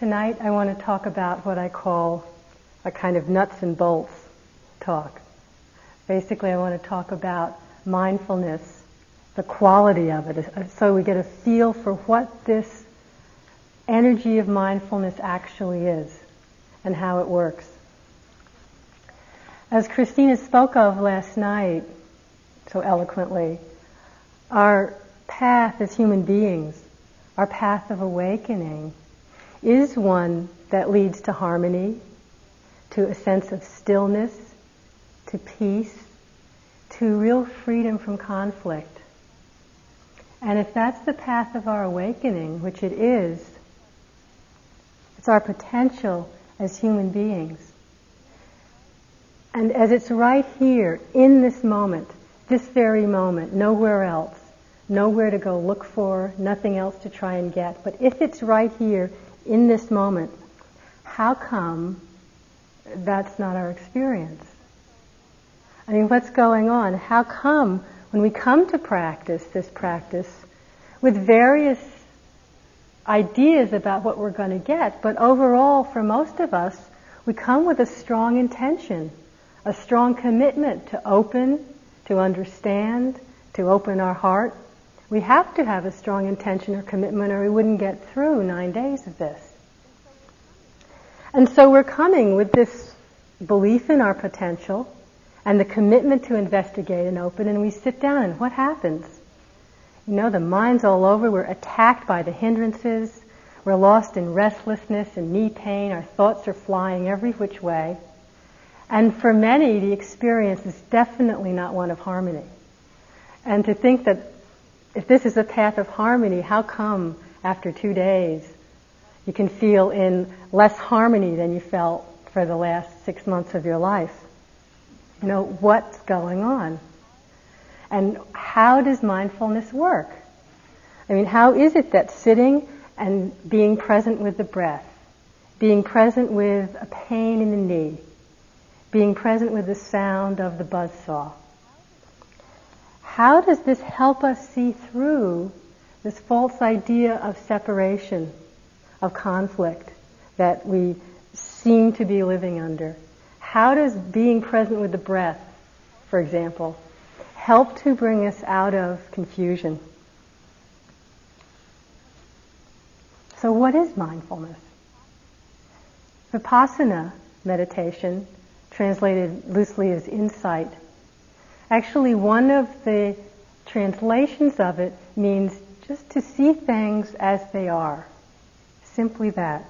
Tonight I want to talk about what I call a kind of nuts and bolts talk. Basically, I want to talk about mindfulness, the quality of it, so we get a feel for what this energy of mindfulness actually is and how it works. As Christina spoke of last night so eloquently, our path as human beings, our path of awakening, is one that leads to harmony, to a sense of stillness, to peace, to real freedom from conflict. And if that's the path of our awakening, which it is, it's our potential as human beings. And as it's right here, in this moment, this very moment, nowhere else, nowhere to go look for, nothing else to try and get, but if it's right here, in this moment, how come that's not our experience? I mean, what's going on? How come when we come to practice this practice with various ideas about what we're going to get, but overall, for most of us, we come with a strong intention, a strong commitment to open, to understand, to open our heart, we have to have a strong intention or commitment or we wouldn't get through nine days of this. And so we're coming with this belief in our potential and the commitment to investigate and open and we sit down and what happens? You know, the mind's all over, we're attacked by the hindrances, we're lost in restlessness and knee pain, our thoughts are flying every which way. And for many, the experience is definitely not one of harmony. And to think that if this is a path of harmony, how come after two days you can feel in less harmony than you felt for the last six months of your life? You know, what's going on? And how does mindfulness work? I mean, how is it that sitting and being present with the breath, being present with a pain in the knee, being present with the sound of the buzz saw, how does this help us see through this false idea of separation, of conflict that we seem to be living under? How does being present with the breath, for example, help to bring us out of confusion? So what is mindfulness? Vipassana meditation, translated loosely as insight, Actually, one of the translations of it means just to see things as they are. Simply that.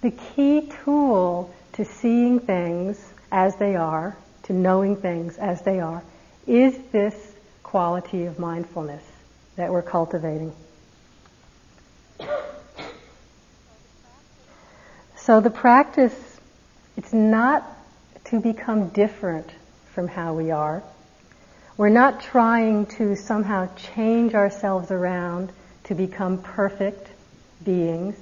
The key tool to seeing things as they are, to knowing things as they are, is this quality of mindfulness that we're cultivating. So the practice, it's not to become different from how we are. We're not trying to somehow change ourselves around to become perfect beings.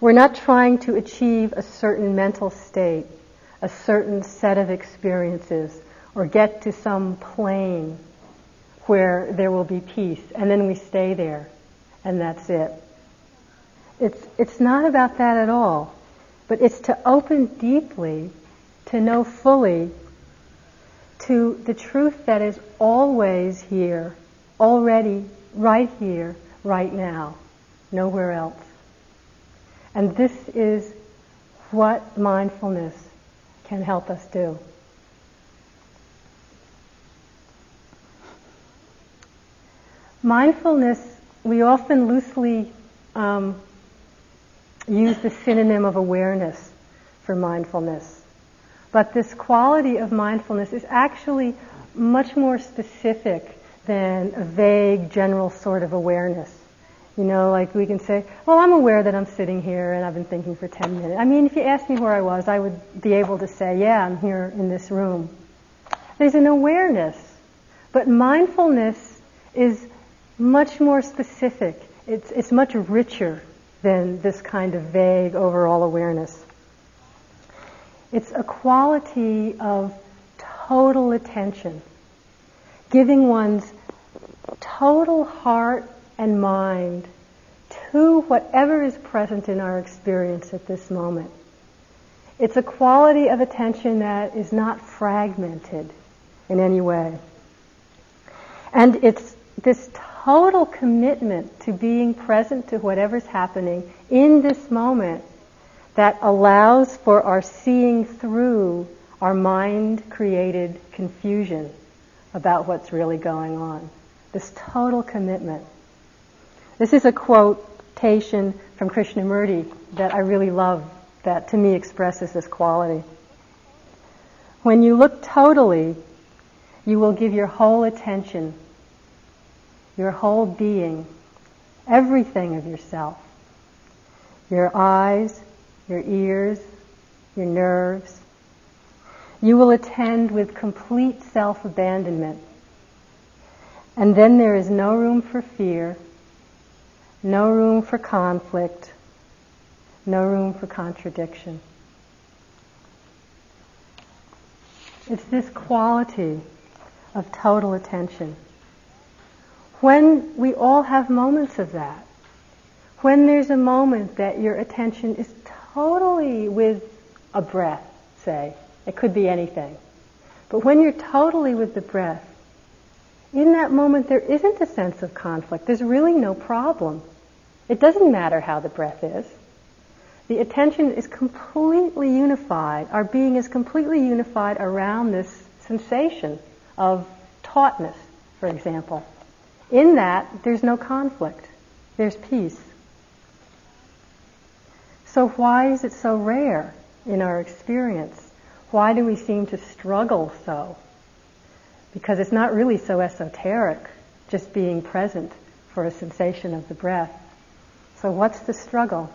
We're not trying to achieve a certain mental state, a certain set of experiences, or get to some plane where there will be peace, and then we stay there, and that's it. It's, it's not about that at all, but it's to open deeply to know fully to the truth that is always here, already right here, right now, nowhere else. And this is what mindfulness can help us do. Mindfulness, we often loosely um, use the synonym of awareness for mindfulness. But this quality of mindfulness is actually much more specific than a vague, general sort of awareness. You know, like we can say, well, I'm aware that I'm sitting here and I've been thinking for 10 minutes. I mean, if you asked me where I was, I would be able to say, yeah, I'm here in this room. There's an awareness. But mindfulness is much more specific. It's, it's much richer than this kind of vague overall awareness. It's a quality of total attention, giving one's total heart and mind to whatever is present in our experience at this moment. It's a quality of attention that is not fragmented in any way. And it's this total commitment to being present to whatever's happening in this moment that allows for our seeing through our mind created confusion about what's really going on. This total commitment. This is a quotation from Krishnamurti that I really love that to me expresses this quality. When you look totally, you will give your whole attention, your whole being, everything of yourself, your eyes, your ears, your nerves. You will attend with complete self-abandonment. And then there is no room for fear, no room for conflict, no room for contradiction. It's this quality of total attention. When we all have moments of that, when there's a moment that your attention is totally with a breath, say, it could be anything, but when you're totally with the breath, in that moment there isn't a sense of conflict. There's really no problem. It doesn't matter how the breath is. The attention is completely unified. Our being is completely unified around this sensation of tautness, for example. In that, there's no conflict. There's peace. So why is it so rare in our experience? Why do we seem to struggle so? Because it's not really so esoteric, just being present for a sensation of the breath. So what's the struggle?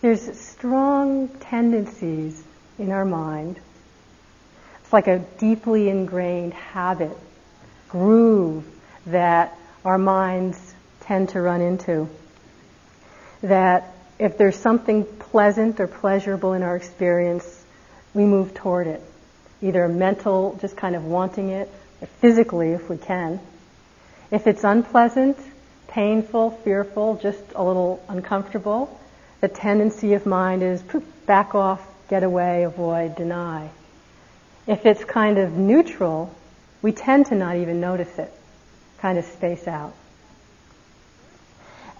There's strong tendencies in our mind. It's like a deeply ingrained habit, groove that our minds tend to run into. That if there's something pleasant or pleasurable in our experience, we move toward it. Either mental, just kind of wanting it, or physically if we can. If it's unpleasant, painful, fearful, just a little uncomfortable, the tendency of mind is poof, back off, get away, avoid, deny. If it's kind of neutral, we tend to not even notice it, kind of space out.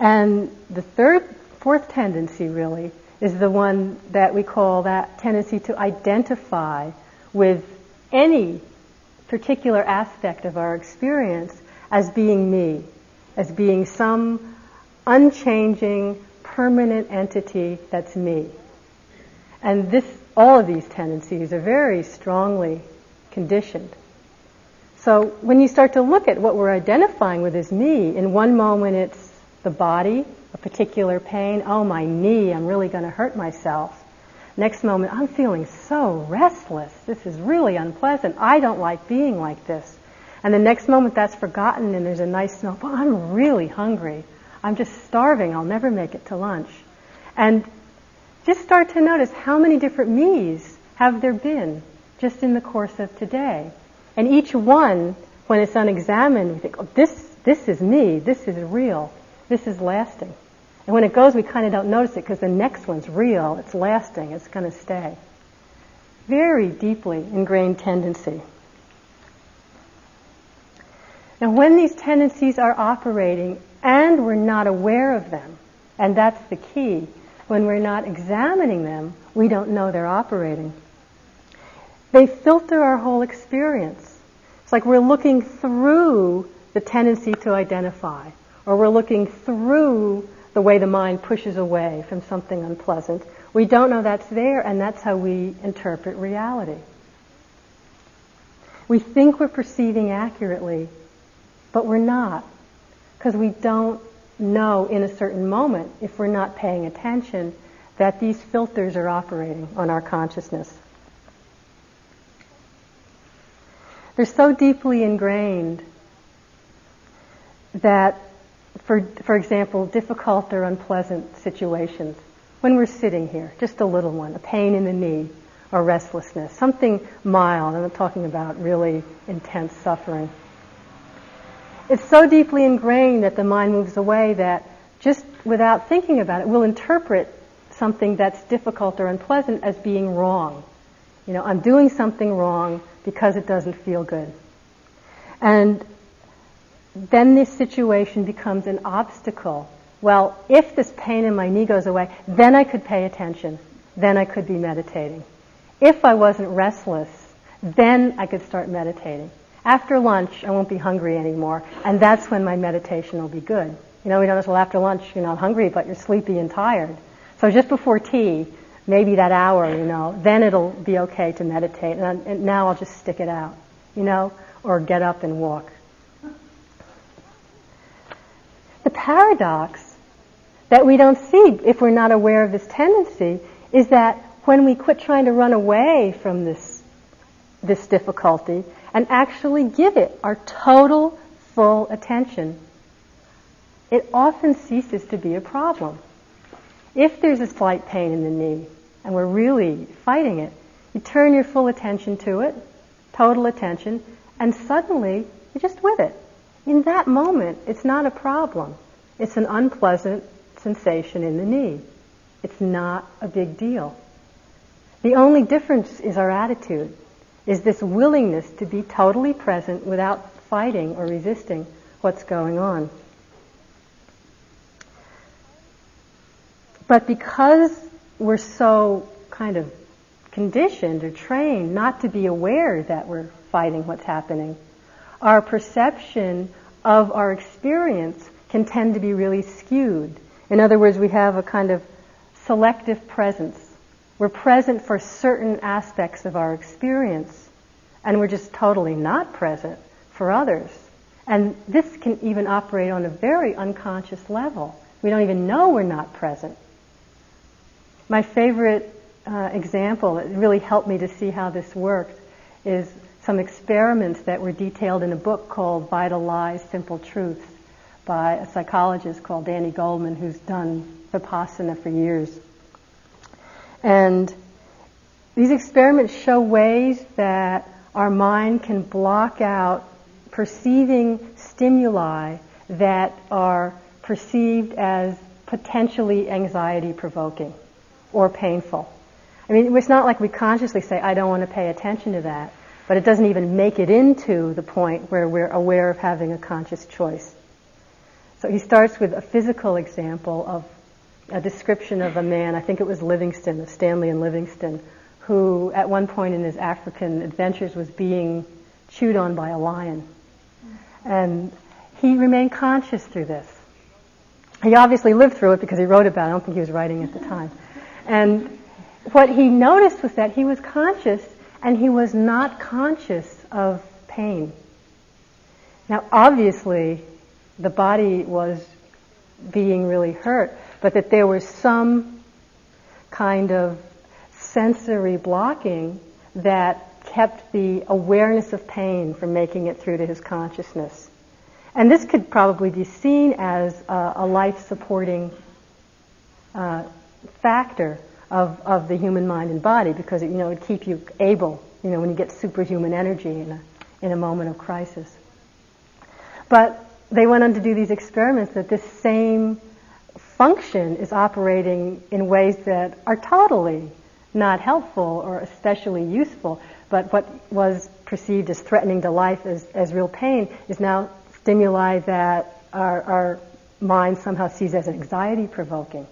And the third, fourth tendency really is the one that we call that tendency to identify with any particular aspect of our experience as being me, as being some unchanging, permanent entity that's me. And this, all of these tendencies are very strongly conditioned. So when you start to look at what we're identifying with as me, in one moment it's the body, a particular pain, oh my knee, I'm really going to hurt myself. Next moment, I'm feeling so restless. This is really unpleasant. I don't like being like this. And the next moment that's forgotten and there's a nice smell, I'm really hungry. I'm just starving. I'll never make it to lunch. And just start to notice how many different me's have there been just in the course of today. And each one, when it's unexamined, we think, oh, this, this is me. This is real. This is lasting. And when it goes, we kind of don't notice it because the next one's real. It's lasting. It's going to stay. Very deeply ingrained tendency. Now, when these tendencies are operating and we're not aware of them. And that's the key. When we're not examining them, we don't know they're operating. They filter our whole experience. It's like we're looking through the tendency to identify, or we're looking through the way the mind pushes away from something unpleasant. We don't know that's there, and that's how we interpret reality. We think we're perceiving accurately, but we're not because we don't know in a certain moment, if we're not paying attention, that these filters are operating on our consciousness. They're so deeply ingrained that, for, for example, difficult or unpleasant situations, when we're sitting here, just a little one, a pain in the knee or restlessness, something mild, I'm not talking about really intense suffering it's so deeply ingrained that the mind moves away that just without thinking about it, we'll interpret something that's difficult or unpleasant as being wrong. You know, I'm doing something wrong because it doesn't feel good. And then this situation becomes an obstacle. Well, if this pain in my knee goes away, then I could pay attention. Then I could be meditating. If I wasn't restless, then I could start meditating. After lunch, I won't be hungry anymore, and that's when my meditation will be good. You know, we notice, well, after lunch, you're not hungry, but you're sleepy and tired. So just before tea, maybe that hour, you know, then it'll be okay to meditate. And, and now I'll just stick it out, you know, or get up and walk. The paradox that we don't see if we're not aware of this tendency is that when we quit trying to run away from this, this difficulty and actually give it our total, full attention, it often ceases to be a problem. If there's a slight pain in the knee and we're really fighting it, you turn your full attention to it, total attention, and suddenly you're just with it. In that moment, it's not a problem. It's an unpleasant sensation in the knee. It's not a big deal. The only difference is our attitude is this willingness to be totally present without fighting or resisting what's going on. But because we're so kind of conditioned or trained not to be aware that we're fighting what's happening, our perception of our experience can tend to be really skewed. In other words, we have a kind of selective presence we're present for certain aspects of our experience, and we're just totally not present for others. And this can even operate on a very unconscious level. We don't even know we're not present. My favorite uh, example that really helped me to see how this worked is some experiments that were detailed in a book called Vital Lies, Simple Truths by a psychologist called Danny Goleman who's done Vipassana for years. And these experiments show ways that our mind can block out perceiving stimuli that are perceived as potentially anxiety provoking or painful. I mean, it's not like we consciously say, I don't want to pay attention to that, but it doesn't even make it into the point where we're aware of having a conscious choice. So he starts with a physical example of a description of a man, I think it was Livingstone, of Stanley and Livingstone, who at one point in his African adventures was being chewed on by a lion. And he remained conscious through this. He obviously lived through it because he wrote about it. I don't think he was writing at the time. And what he noticed was that he was conscious and he was not conscious of pain. Now, obviously, the body was being really hurt, but that there was some kind of sensory blocking that kept the awareness of pain from making it through to his consciousness. And this could probably be seen as a, a life supporting uh, factor of, of the human mind and body because it, you know, it would keep you able, you know, when you get superhuman energy in a, in a moment of crisis. But they went on to do these experiments that this same function is operating in ways that are totally not helpful or especially useful, but what was perceived as threatening to life as, as real pain is now stimuli that our, our mind somehow sees as anxiety provoking.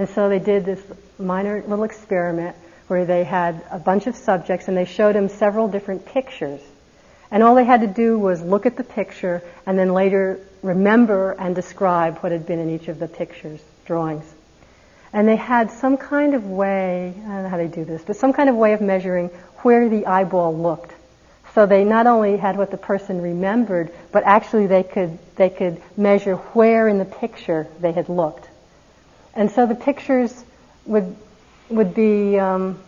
And so they did this minor little experiment where they had a bunch of subjects and they showed them several different pictures. And all they had to do was look at the picture and then later remember and describe what had been in each of the pictures, drawings. And they had some kind of way, I don't know how they do this, but some kind of way of measuring where the eyeball looked. So they not only had what the person remembered, but actually they could, they could measure where in the picture they had looked. And so the pictures would, would be um,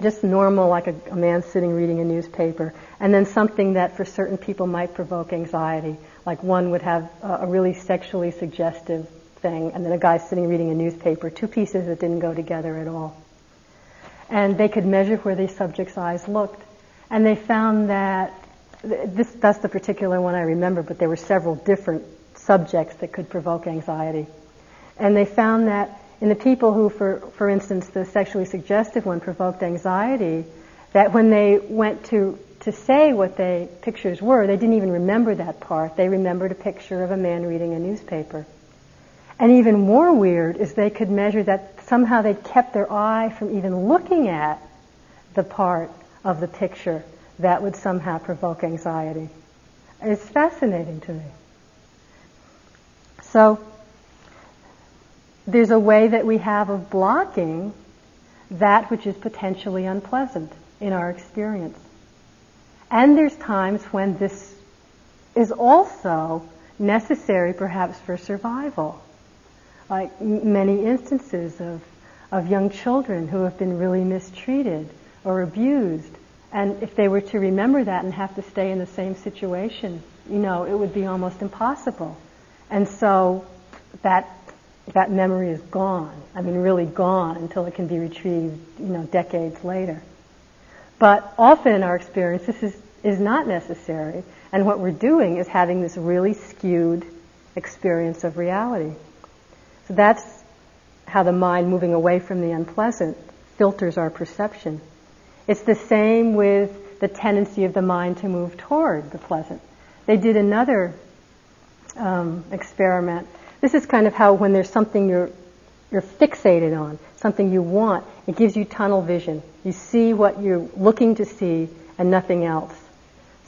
just normal, like a, a man sitting reading a newspaper, and then something that for certain people might provoke anxiety. Like one would have a, a really sexually suggestive thing, and then a guy sitting reading a newspaper, two pieces that didn't go together at all. And they could measure where the subject's eyes looked. And they found that this, that's the particular one I remember, but there were several different subjects that could provoke anxiety. And they found that in the people who, for, for instance, the sexually suggestive one provoked anxiety, that when they went to, to say what the pictures were, they didn't even remember that part. They remembered a picture of a man reading a newspaper. And even more weird is they could measure that somehow they kept their eye from even looking at the part of the picture that would somehow provoke anxiety. It's fascinating to me. So, there's a way that we have of blocking that which is potentially unpleasant in our experience. And there's times when this is also necessary perhaps for survival. Like many instances of, of young children who have been really mistreated or abused. And if they were to remember that and have to stay in the same situation, you know, it would be almost impossible. And so that that memory is gone. I mean, really gone until it can be retrieved, you know, decades later. But often in our experience, this is, is not necessary. And what we're doing is having this really skewed experience of reality. So that's how the mind moving away from the unpleasant filters our perception. It's the same with the tendency of the mind to move toward the pleasant. They did another um, experiment this is kind of how when there's something you're you're fixated on, something you want, it gives you tunnel vision. You see what you're looking to see and nothing else.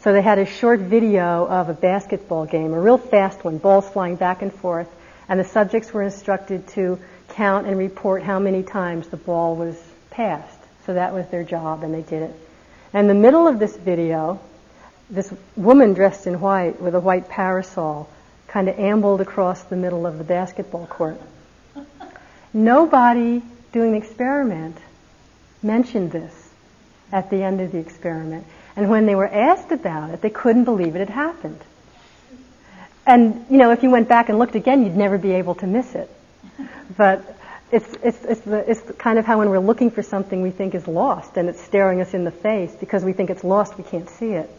So they had a short video of a basketball game, a real fast one, balls flying back and forth, and the subjects were instructed to count and report how many times the ball was passed. So that was their job, and they did it. And in the middle of this video, this woman dressed in white with a white parasol kind of ambled across the middle of the basketball court. Nobody doing the experiment mentioned this at the end of the experiment. And when they were asked about it, they couldn't believe it had happened. And, you know, if you went back and looked again, you'd never be able to miss it. But it's, it's, it's, the, it's kind of how when we're looking for something we think is lost and it's staring us in the face because we think it's lost, we can't see it.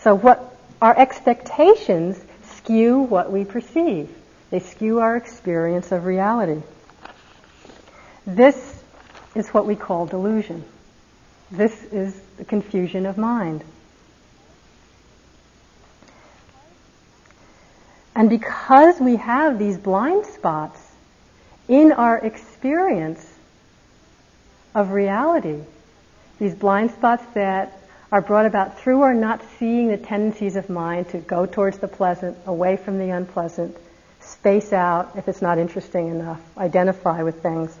So what our expectations skew what we perceive. They skew our experience of reality. This is what we call delusion. This is the confusion of mind. And because we have these blind spots in our experience of reality, these blind spots that are brought about through our not seeing the tendencies of mind to go towards the pleasant, away from the unpleasant, space out if it's not interesting enough, identify with things.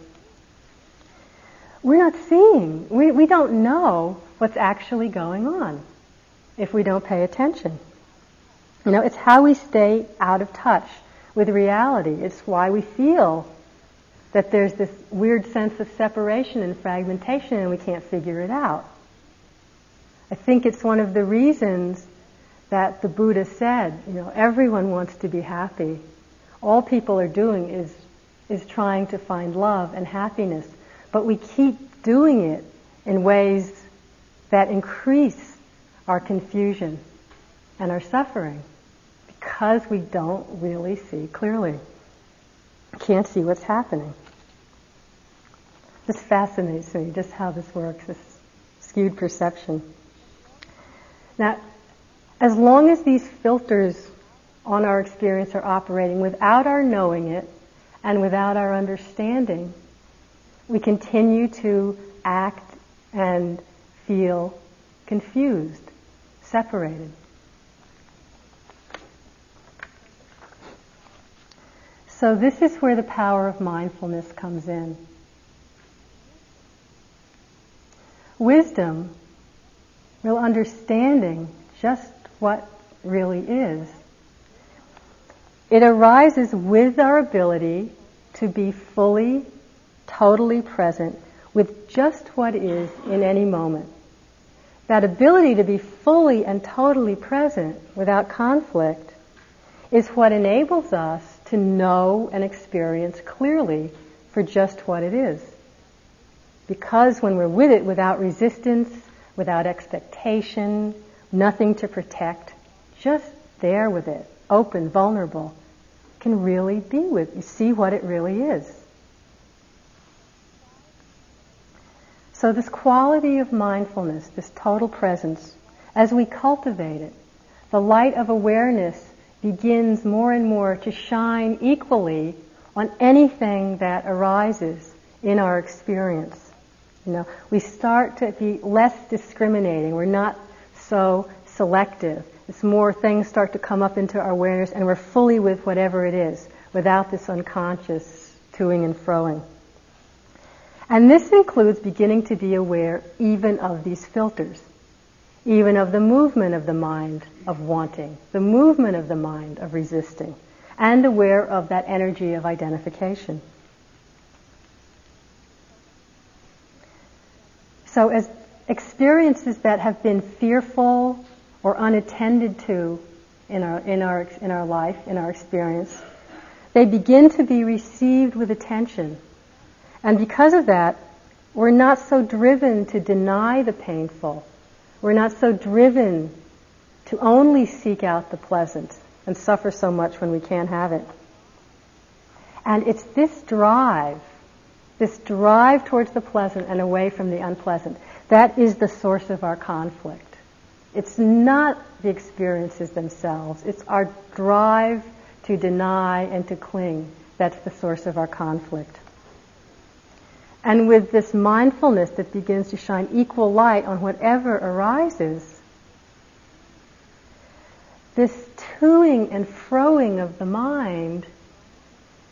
We're not seeing, we, we don't know what's actually going on if we don't pay attention. You know, it's how we stay out of touch with reality. It's why we feel that there's this weird sense of separation and fragmentation and we can't figure it out. I think it's one of the reasons that the Buddha said, you know, everyone wants to be happy. All people are doing is, is trying to find love and happiness. But we keep doing it in ways that increase our confusion and our suffering because we don't really see clearly. Can't see what's happening. This fascinates me, just how this works, this skewed perception. Now, as long as these filters on our experience are operating without our knowing it and without our understanding, we continue to act and feel confused, separated. So this is where the power of mindfulness comes in. Wisdom real understanding just what really is. It arises with our ability to be fully, totally present with just what is in any moment. That ability to be fully and totally present without conflict is what enables us to know and experience clearly for just what it is. Because when we're with it without resistance, without expectation, nothing to protect, just there with it, open, vulnerable, can really be with, you see what it really is. So this quality of mindfulness, this total presence, as we cultivate it, the light of awareness begins more and more to shine equally on anything that arises in our experience. You know, we start to be less discriminating. We're not so selective. It's more things start to come up into our awareness and we're fully with whatever it is without this unconscious toing and froing. And this includes beginning to be aware even of these filters, even of the movement of the mind of wanting, the movement of the mind of resisting, and aware of that energy of identification. So as experiences that have been fearful or unattended to in our, in our, in our life, in our experience, they begin to be received with attention and because of that, we're not so driven to deny the painful. We're not so driven to only seek out the pleasant and suffer so much when we can't have it. And it's this drive, this drive towards the pleasant and away from the unpleasant, that is the source of our conflict. It's not the experiences themselves. It's our drive to deny and to cling that's the source of our conflict. And with this mindfulness that begins to shine equal light on whatever arises, this toing and froing of the mind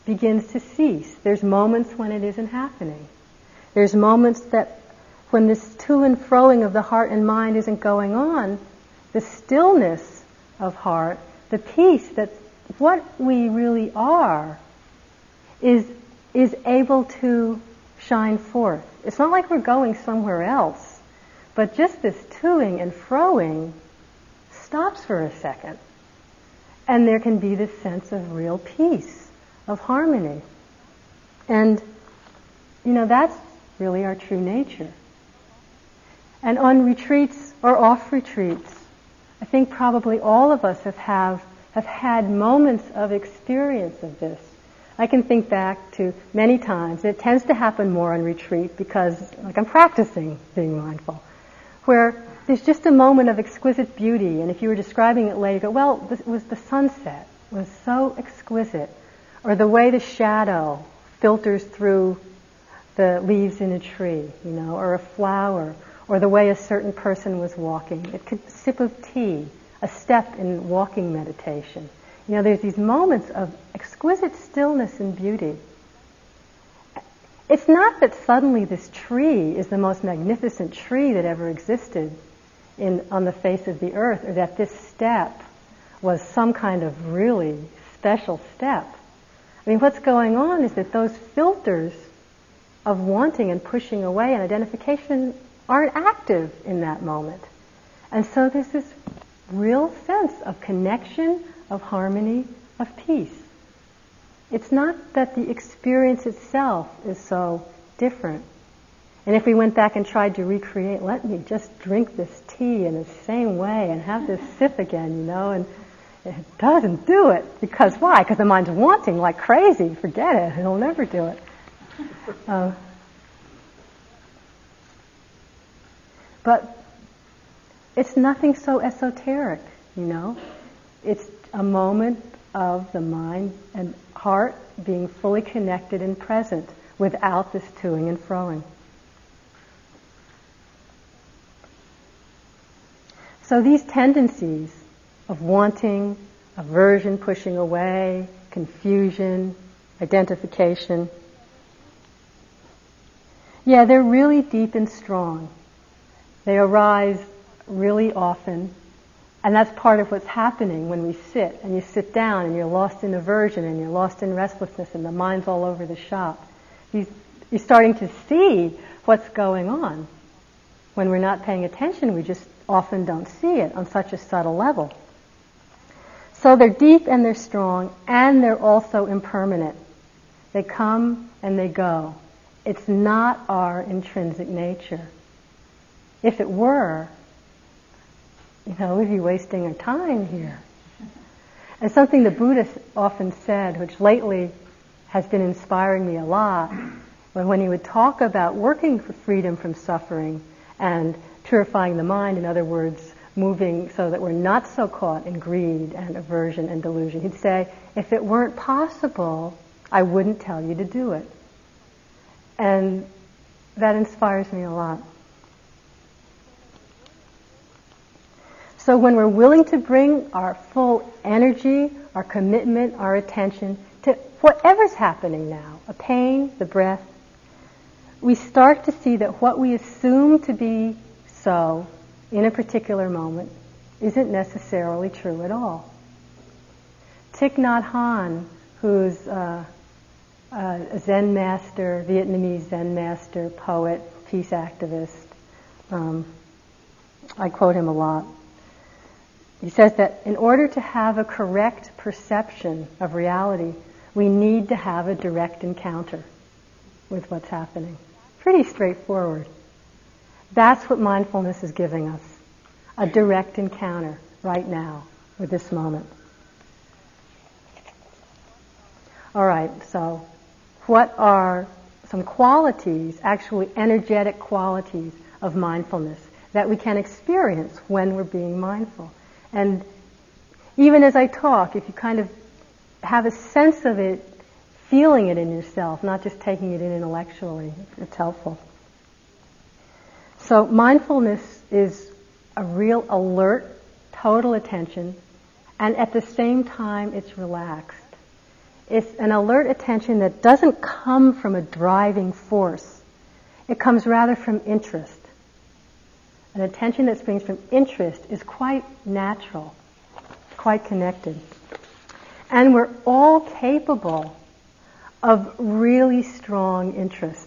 begins to cease. There's moments when it isn't happening. There's moments that when this to and froing of the heart and mind isn't going on, the stillness of heart, the peace that what we really are is, is able to shine forth. It's not like we're going somewhere else, but just this toing and froing stops for a second. And there can be this sense of real peace, of harmony. And, you know, that's really our true nature. And on retreats or off retreats, I think probably all of us have, have, have had moments of experience of this. I can think back to many times. It tends to happen more on retreat because, like, I'm practicing being mindful, where there's just a moment of exquisite beauty, and if you were describing it later, you go, well, this was the sunset it was so exquisite, or the way the shadow filters through the leaves in a tree, you know, or a flower, or the way a certain person was walking. It could a sip of tea, a step in walking meditation. You know, there's these moments of exquisite stillness and beauty. It's not that suddenly this tree is the most magnificent tree that ever existed in, on the face of the earth, or that this step was some kind of really special step. I mean, what's going on is that those filters of wanting and pushing away and identification aren't active in that moment. And so there's this real sense of connection, of harmony, of peace. It's not that the experience itself is so different. And if we went back and tried to recreate, let me just drink this tea in the same way and have this sip again, you know, and it doesn't do it. Because why? Because the mind's wanting like crazy. Forget it. It'll never do it. Uh, but it's nothing so esoteric, you know. It's a moment of the mind and heart being fully connected and present without this toing and froing. So these tendencies of wanting, aversion, pushing away, confusion, identification, yeah, they're really deep and strong. They arise really often and that's part of what's happening when we sit and you sit down and you're lost in aversion and you're lost in restlessness and the mind's all over the shop. You're starting to see what's going on. When we're not paying attention, we just often don't see it on such a subtle level. So they're deep and they're strong and they're also impermanent. They come and they go. It's not our intrinsic nature. If it were, You know, we'd be wasting our time here. And something the Buddha often said, which lately has been inspiring me a lot, when he would talk about working for freedom from suffering and purifying the mind, in other words, moving so that we're not so caught in greed and aversion and delusion. He'd say, if it weren't possible, I wouldn't tell you to do it. And that inspires me a lot. So when we're willing to bring our full energy, our commitment, our attention to whatever's happening now, a pain, the breath, we start to see that what we assume to be so in a particular moment isn't necessarily true at all. Thich Nhat Hanh, who's a Zen master, Vietnamese Zen master, poet, peace activist, um, I quote him a lot. He says that in order to have a correct perception of reality, we need to have a direct encounter with what's happening. Pretty straightforward. That's what mindfulness is giving us. A direct encounter right now with this moment. All right, so what are some qualities, actually energetic qualities of mindfulness that we can experience when we're being mindful? And even as I talk, if you kind of have a sense of it, feeling it in yourself, not just taking it in intellectually, it's helpful. So mindfulness is a real alert, total attention, and at the same time it's relaxed. It's an alert attention that doesn't come from a driving force. It comes rather from interest. An attention that springs from interest is quite natural, quite connected. And we're all capable of really strong interest.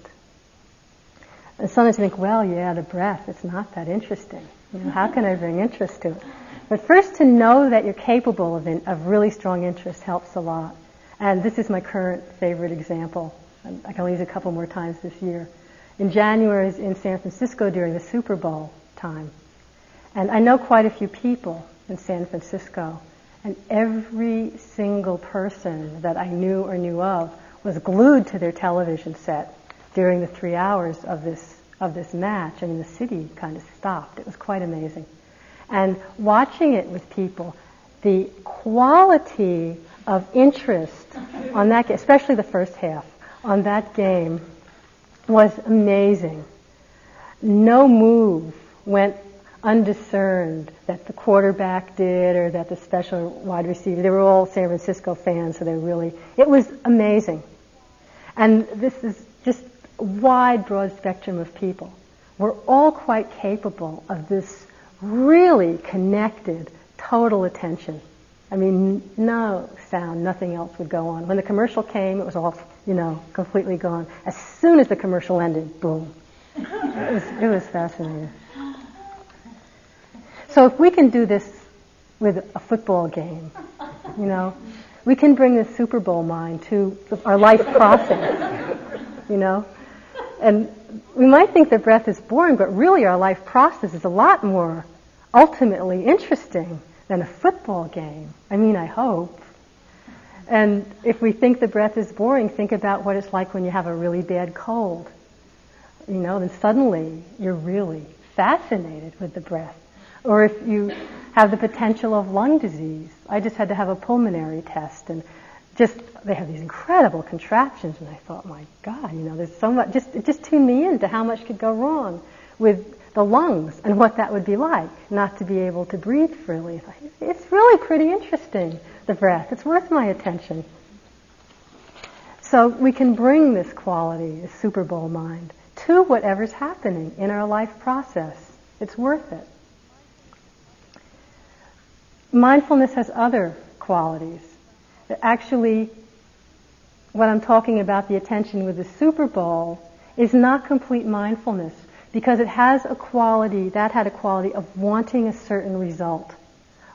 And sometimes you think, well, yeah, the breath, it's not that interesting. You know, how can I bring interest to it? But first to know that you're capable of, in, of really strong interest helps a lot. And this is my current favorite example. Um, I can only use a couple more times this year. In January, in San Francisco during the Super Bowl time. And I know quite a few people in San Francisco. And every single person that I knew or knew of was glued to their television set during the three hours of this, of this match. I mean, the city kind of stopped. It was quite amazing. And watching it with people, the quality of interest on that, game, especially the first half, on that game was amazing. No move went undiscerned that the quarterback did or that the special wide receiver. They were all San Francisco fans, so they really, it was amazing. And this is wide, broad spectrum of people. We're all quite capable of this really connected, total attention. I mean, no sound, nothing else would go on. When the commercial came, it was all, you know, completely gone. As soon as the commercial ended, boom. It was, it was fascinating. So if we can do this with a football game, you know, we can bring the Super Bowl mind to our life process, you know. And we might think that breath is boring, but really our life process is a lot more ultimately interesting than a football game. I mean, I hope. And if we think the breath is boring, think about what it's like when you have a really bad cold. You know, then suddenly you're really fascinated with the breath. Or if you have the potential of lung disease. I just had to have a pulmonary test and just they have these incredible contraptions and I thought, my God, you know, there's so much just it just tuned me into how much could go wrong with the lungs and what that would be like, not to be able to breathe freely. It's really pretty interesting, the breath. It's worth my attention. So we can bring this quality, this Super Bowl mind, to whatever's happening in our life process. It's worth it. Mindfulness has other qualities. Actually, what I'm talking about, the attention with the Super Bowl, is not complete mindfulness because it has a quality, that had a quality of wanting a certain result,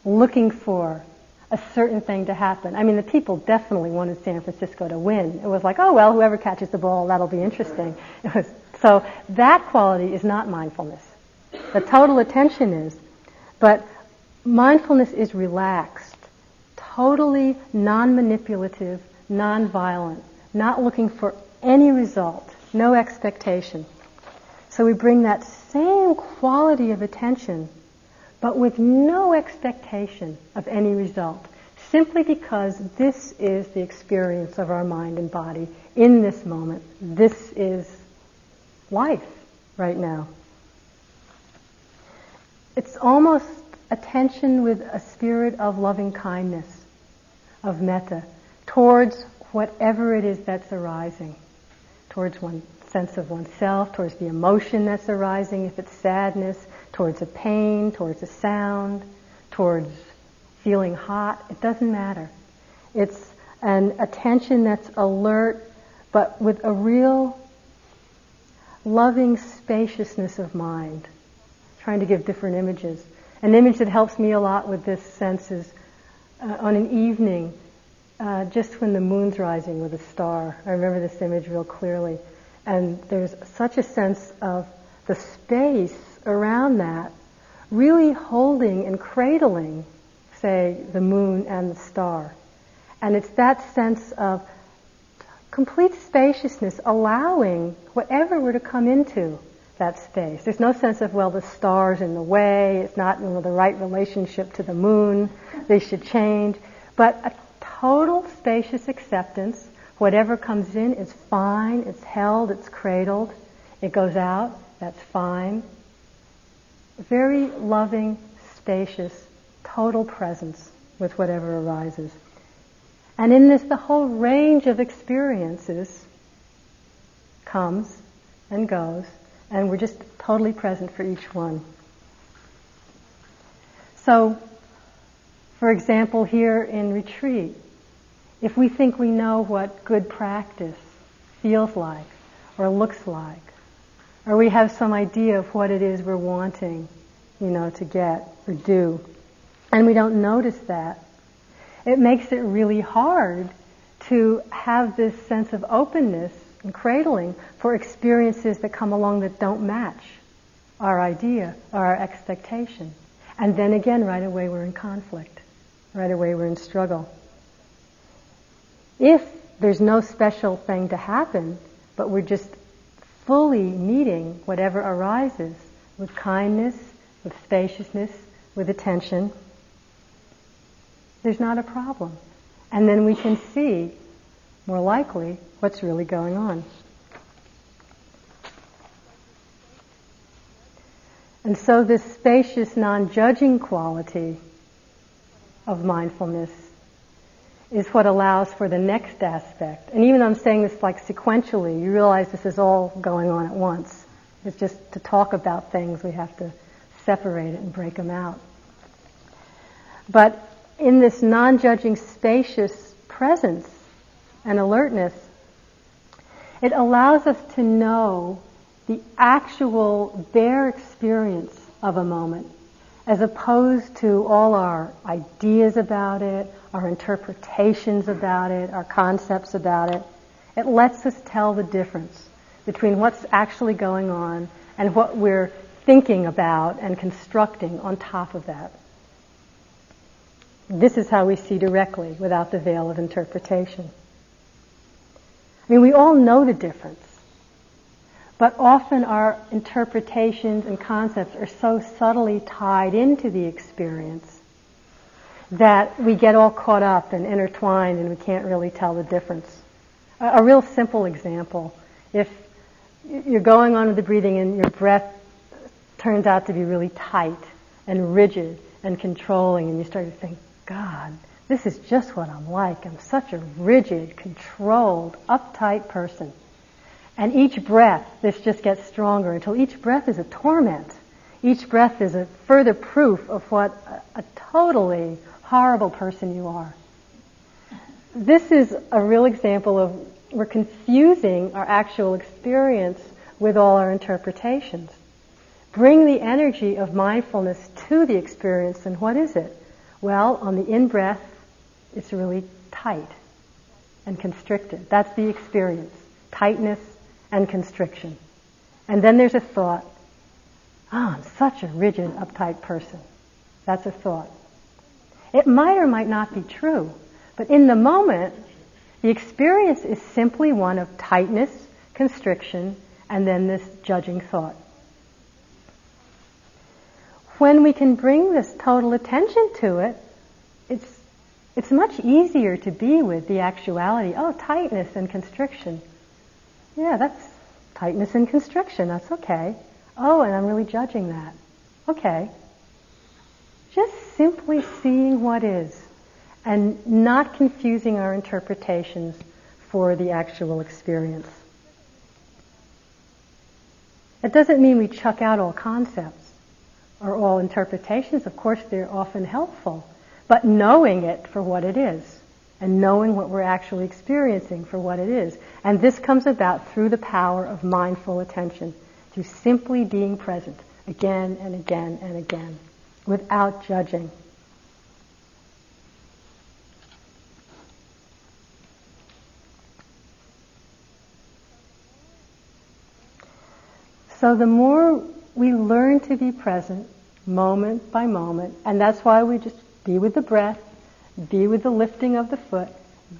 looking for a certain thing to happen. I mean, the people definitely wanted San Francisco to win. It was like, oh well, whoever catches the ball, that'll be interesting. So that quality is not mindfulness. The total attention is. But mindfulness is relaxed, totally non-manipulative, non-violent, not looking for any result, no expectation. So we bring that same quality of attention, but with no expectation of any result, simply because this is the experience of our mind and body in this moment. This is life right now. It's almost attention with a spirit of loving kindness, of metta, towards whatever it is that's arising, towards one sense of oneself, towards the emotion that's arising, if it's sadness, towards a pain, towards a sound, towards feeling hot. It doesn't matter. It's an attention that's alert, but with a real loving spaciousness of mind, trying to give different images. An image that helps me a lot with this sense is uh, on an evening uh, just when the moon's rising with a star. I remember this image real clearly. And there's such a sense of the space around that really holding and cradling, say, the moon and the star. And it's that sense of complete spaciousness, allowing whatever were to come into that space. There's no sense of, well, the star's in the way, it's not in the right relationship to the moon, they should change. But a total spacious acceptance. Whatever comes in is fine, it's held, it's cradled. It goes out, that's fine. Very loving, spacious, total presence with whatever arises. And in this, the whole range of experiences comes and goes, and we're just totally present for each one. So, for example, here in retreat, if we think we know what good practice feels like or looks like, or we have some idea of what it is we're wanting, you know, to get or do, and we don't notice that, it makes it really hard to have this sense of openness and cradling for experiences that come along that don't match our idea or our expectation. And then again, right away we're in conflict. Right away we're in struggle. If there's no special thing to happen, but we're just fully meeting whatever arises with kindness, with spaciousness, with attention, there's not a problem. And then we can see, more likely, what's really going on. And so this spacious, non-judging quality of mindfulness is what allows for the next aspect. And even though I'm saying this like sequentially, you realize this is all going on at once. It's just to talk about things, we have to separate it and break them out. But in this non-judging, spacious presence and alertness, it allows us to know the actual bare experience of a moment as opposed to all our ideas about it, our interpretations about it, our concepts about it. It lets us tell the difference between what's actually going on and what we're thinking about and constructing on top of that. This is how we see directly without the veil of interpretation. I mean, we all know the difference. But often our interpretations and concepts are so subtly tied into the experience that we get all caught up and intertwined and we can't really tell the difference. A, a real simple example. If you're going on with the breathing and your breath turns out to be really tight and rigid and controlling and you start to think, God, this is just what I'm like. I'm such a rigid, controlled, uptight person. And each breath, this just gets stronger until each breath is a torment. Each breath is a further proof of what a, a totally horrible person you are. This is a real example of we're confusing our actual experience with all our interpretations. Bring the energy of mindfulness to the experience, and what is it? Well, on the in breath, it's really tight and constricted. That's the experience. Tightness, and constriction. And then there's a thought, oh, I'm such a rigid, uptight person. That's a thought. It might or might not be true, but in the moment, the experience is simply one of tightness, constriction, and then this judging thought. When we can bring this total attention to it, it's, it's much easier to be with the actuality. Oh, tightness and constriction. Yeah, that's tightness and constriction. That's okay. Oh, and I'm really judging that. Okay. Just simply seeing what is and not confusing our interpretations for the actual experience. It doesn't mean we chuck out all concepts or all interpretations. Of course, they're often helpful. But knowing it for what it is and knowing what we're actually experiencing for what it is. And this comes about through the power of mindful attention, through simply being present again and again and again without judging. So the more we learn to be present, moment by moment, and that's why we just be with the breath, be with the lifting of the foot,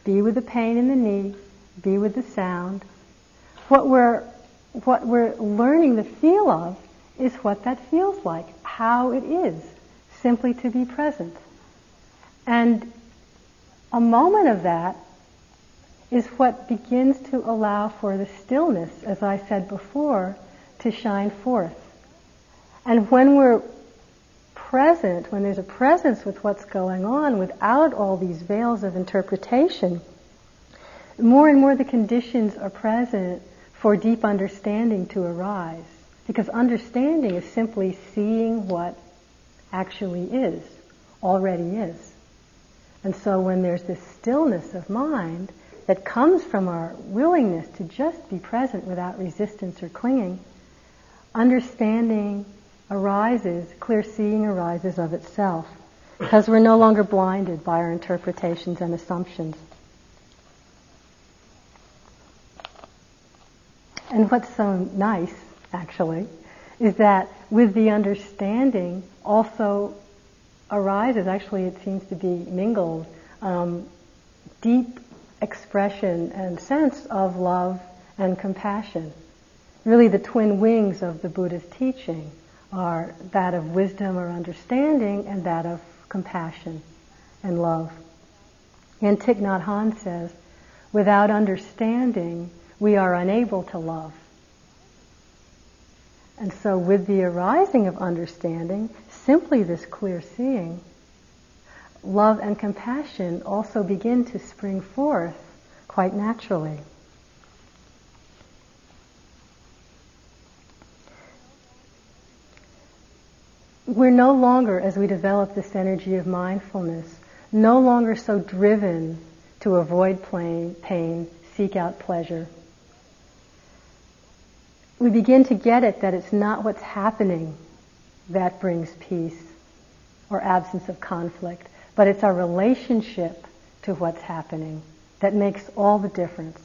be with the pain in the knee, be with the sound. What we're, what we're learning the feel of is what that feels like, how it is, simply to be present. And a moment of that is what begins to allow for the stillness, as I said before, to shine forth. And when we're present, when there's a presence with what's going on without all these veils of interpretation, more and more the conditions are present for deep understanding to arise. Because understanding is simply seeing what actually is, already is. And so when there's this stillness of mind that comes from our willingness to just be present without resistance or clinging, understanding arises, clear seeing arises of itself, because we're no longer blinded by our interpretations and assumptions. And what's so nice, actually, is that with the understanding also arises, actually it seems to be mingled, um, deep expression and sense of love and compassion really the twin wings of the Buddha's teaching are that of wisdom or understanding and that of compassion and love. And Thich Nhat Hanh says, without understanding, we are unable to love. And so with the arising of understanding, simply this clear seeing, love and compassion also begin to spring forth quite naturally. We're no longer, as we develop this energy of mindfulness, no longer so driven to avoid pain, seek out pleasure. We begin to get it that it's not what's happening that brings peace or absence of conflict, but it's our relationship to what's happening that makes all the difference.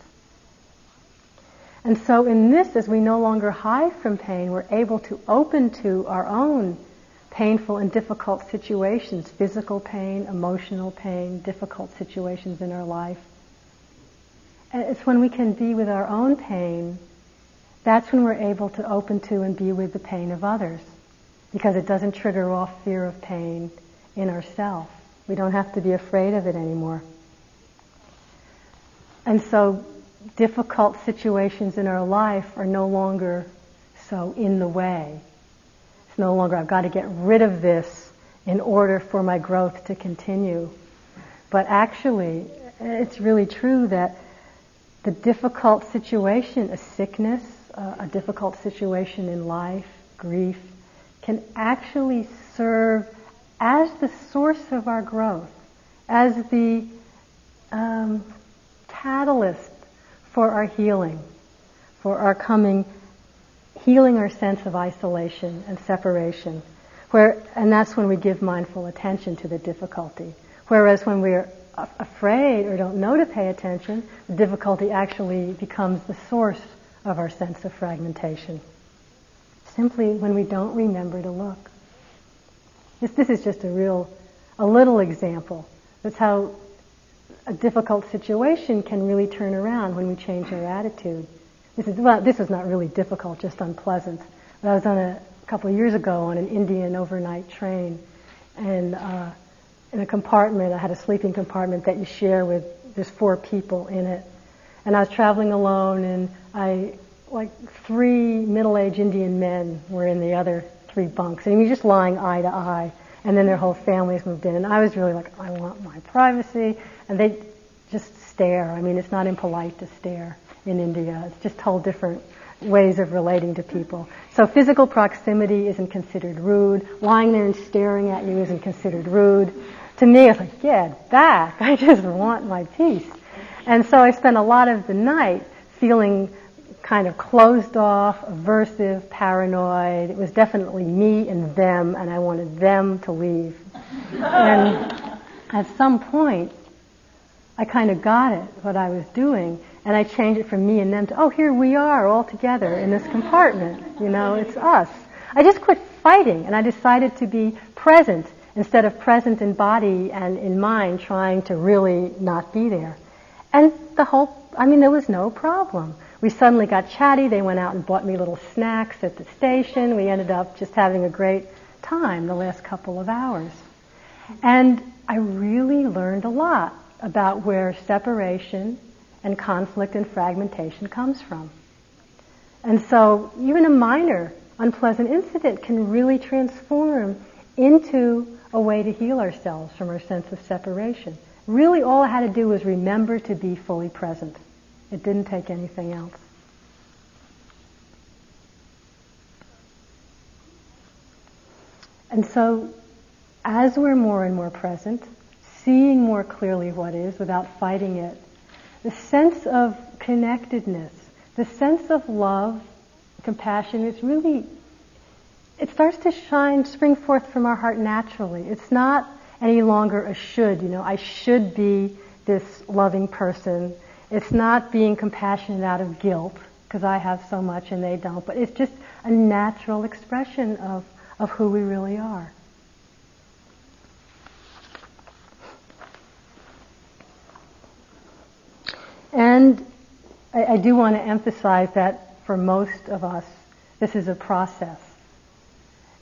And so in this, as we no longer hide from pain, we're able to open to our own painful and difficult situations, physical pain, emotional pain, difficult situations in our life. And it's when we can be with our own pain, that's when we're able to open to and be with the pain of others. Because it doesn't trigger off fear of pain in ourselves. We don't have to be afraid of it anymore. And so difficult situations in our life are no longer so in the way no longer, I've got to get rid of this in order for my growth to continue. But actually, it's really true that the difficult situation, a sickness, uh, a difficult situation in life, grief, can actually serve as the source of our growth, as the um, catalyst for our healing, for our coming healing our sense of isolation and separation. Where, and that's when we give mindful attention to the difficulty. Whereas when we're afraid or don't know to pay attention, the difficulty actually becomes the source of our sense of fragmentation. Simply when we don't remember to look. This, this is just a real, a little example. That's how a difficult situation can really turn around when we change our attitude. This is, well, this was not really difficult, just unpleasant. But I was on a, a couple of years ago on an Indian overnight train, and uh, in a compartment, I had a sleeping compartment that you share with, there's four people in it. And I was traveling alone, and I, like three middle-aged Indian men were in the other three bunks, and you're just lying eye to eye. And then their whole families moved in, and I was really like, I want my privacy, and they just stare. I mean, it's not impolite to stare in India. It's just whole different ways of relating to people. So physical proximity isn't considered rude. Lying there and staring at you isn't considered rude. To me, it's like, get back. I just want my peace. And so I spent a lot of the night feeling kind of closed off, aversive, paranoid. It was definitely me and them, and I wanted them to leave. and at some point, I kind of got it, what I was doing, and I changed it from me and them to, oh, here we are all together in this compartment. You know, it's us. I just quit fighting, and I decided to be present instead of present in body and in mind trying to really not be there. And the whole, I mean, there was no problem. We suddenly got chatty. They went out and bought me little snacks at the station. We ended up just having a great time the last couple of hours. And I really learned a lot about where separation and conflict and fragmentation comes from. And so even a minor unpleasant incident can really transform into a way to heal ourselves from our sense of separation. Really all I had to do was remember to be fully present. It didn't take anything else. And so as we're more and more present, seeing more clearly what is without fighting it, the sense of connectedness, the sense of love, compassion is really, it starts to shine, spring forth from our heart naturally. It's not any longer a should, you know, I should be this loving person. It's not being compassionate out of guilt, because I have so much and they don't, but it's just a natural expression of, of who we really are. And I, I do want to emphasize that for most of us, this is a process.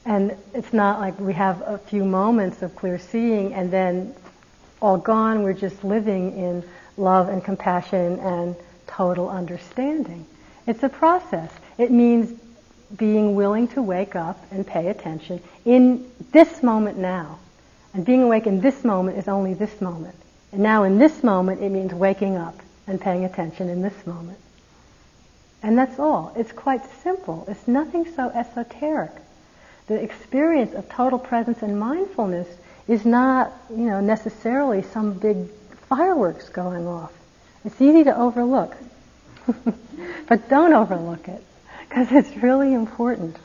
And it's not like we have a few moments of clear seeing and then all gone. We're just living in love and compassion and total understanding. It's a process. It means being willing to wake up and pay attention in this moment now. And being awake in this moment is only this moment. And now in this moment, it means waking up and paying attention in this moment. And that's all. It's quite simple. It's nothing so esoteric. The experience of total presence and mindfulness is not, you know, necessarily some big fireworks going off. It's easy to overlook. but don't overlook it, because it's really important.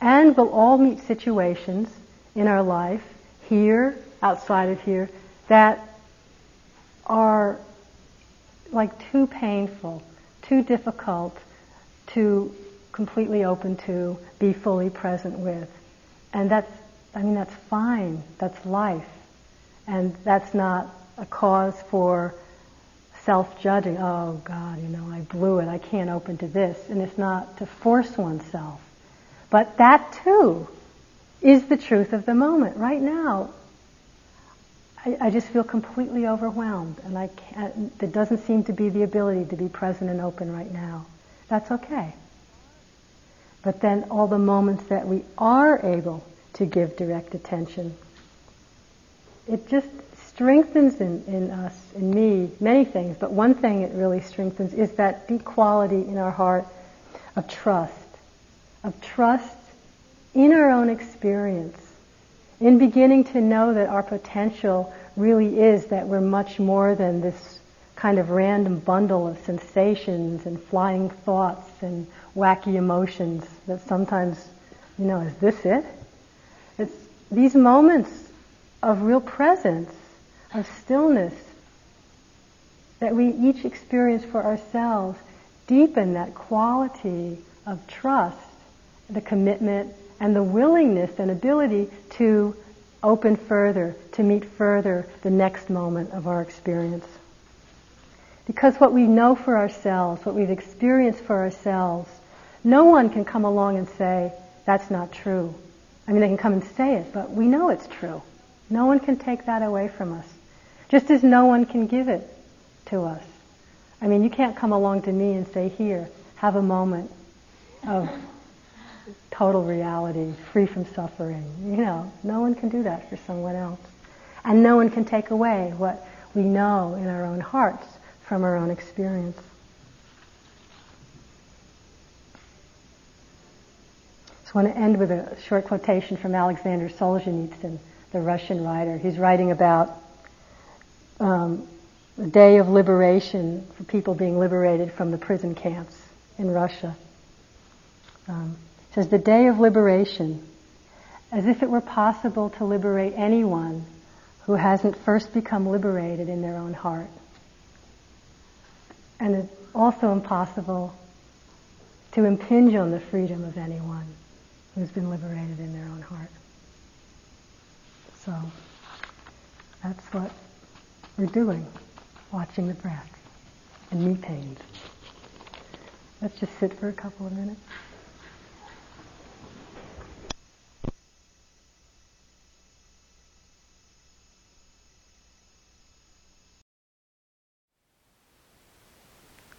And we'll all meet situations in our life, here, outside of here, that are like too painful, too difficult to completely open to, be fully present with. And that's, I mean, that's fine. That's life. And that's not a cause for self-judging. Oh God, you know, I blew it. I can't open to this. And it's not to force oneself. But that too is the truth of the moment. Right now, I, I just feel completely overwhelmed, and I can't, there doesn't seem to be the ability to be present and open right now. That's okay. But then all the moments that we are able to give direct attention, it just strengthens in, in us, in me, many things, but one thing it really strengthens is that deep quality in our heart of trust, of trust in our own experience, in beginning to know that our potential really is that we're much more than this kind of random bundle of sensations and flying thoughts and wacky emotions that sometimes, you know, is this it? It's these moments of real presence, of stillness, that we each experience for ourselves deepen that quality of trust, the commitment and the willingness and ability to open further, to meet further the next moment of our experience. Because what we know for ourselves, what we've experienced for ourselves, no one can come along and say, that's not true. I mean, they can come and say it, but we know it's true. No one can take that away from us. Just as no one can give it to us. I mean, you can't come along to me and say, here, have a moment of total reality, free from suffering. You know, no one can do that for someone else. And no one can take away what we know in our own hearts from our own experience. So I want to end with a short quotation from Alexander Solzhenitsyn, the Russian writer. He's writing about um, the day of liberation for people being liberated from the prison camps in Russia. Um, says, the day of liberation, as if it were possible to liberate anyone who hasn't first become liberated in their own heart. And it's also impossible to impinge on the freedom of anyone who's been liberated in their own heart. So that's what we're doing, watching the breath and knee pains. Let's just sit for a couple of minutes.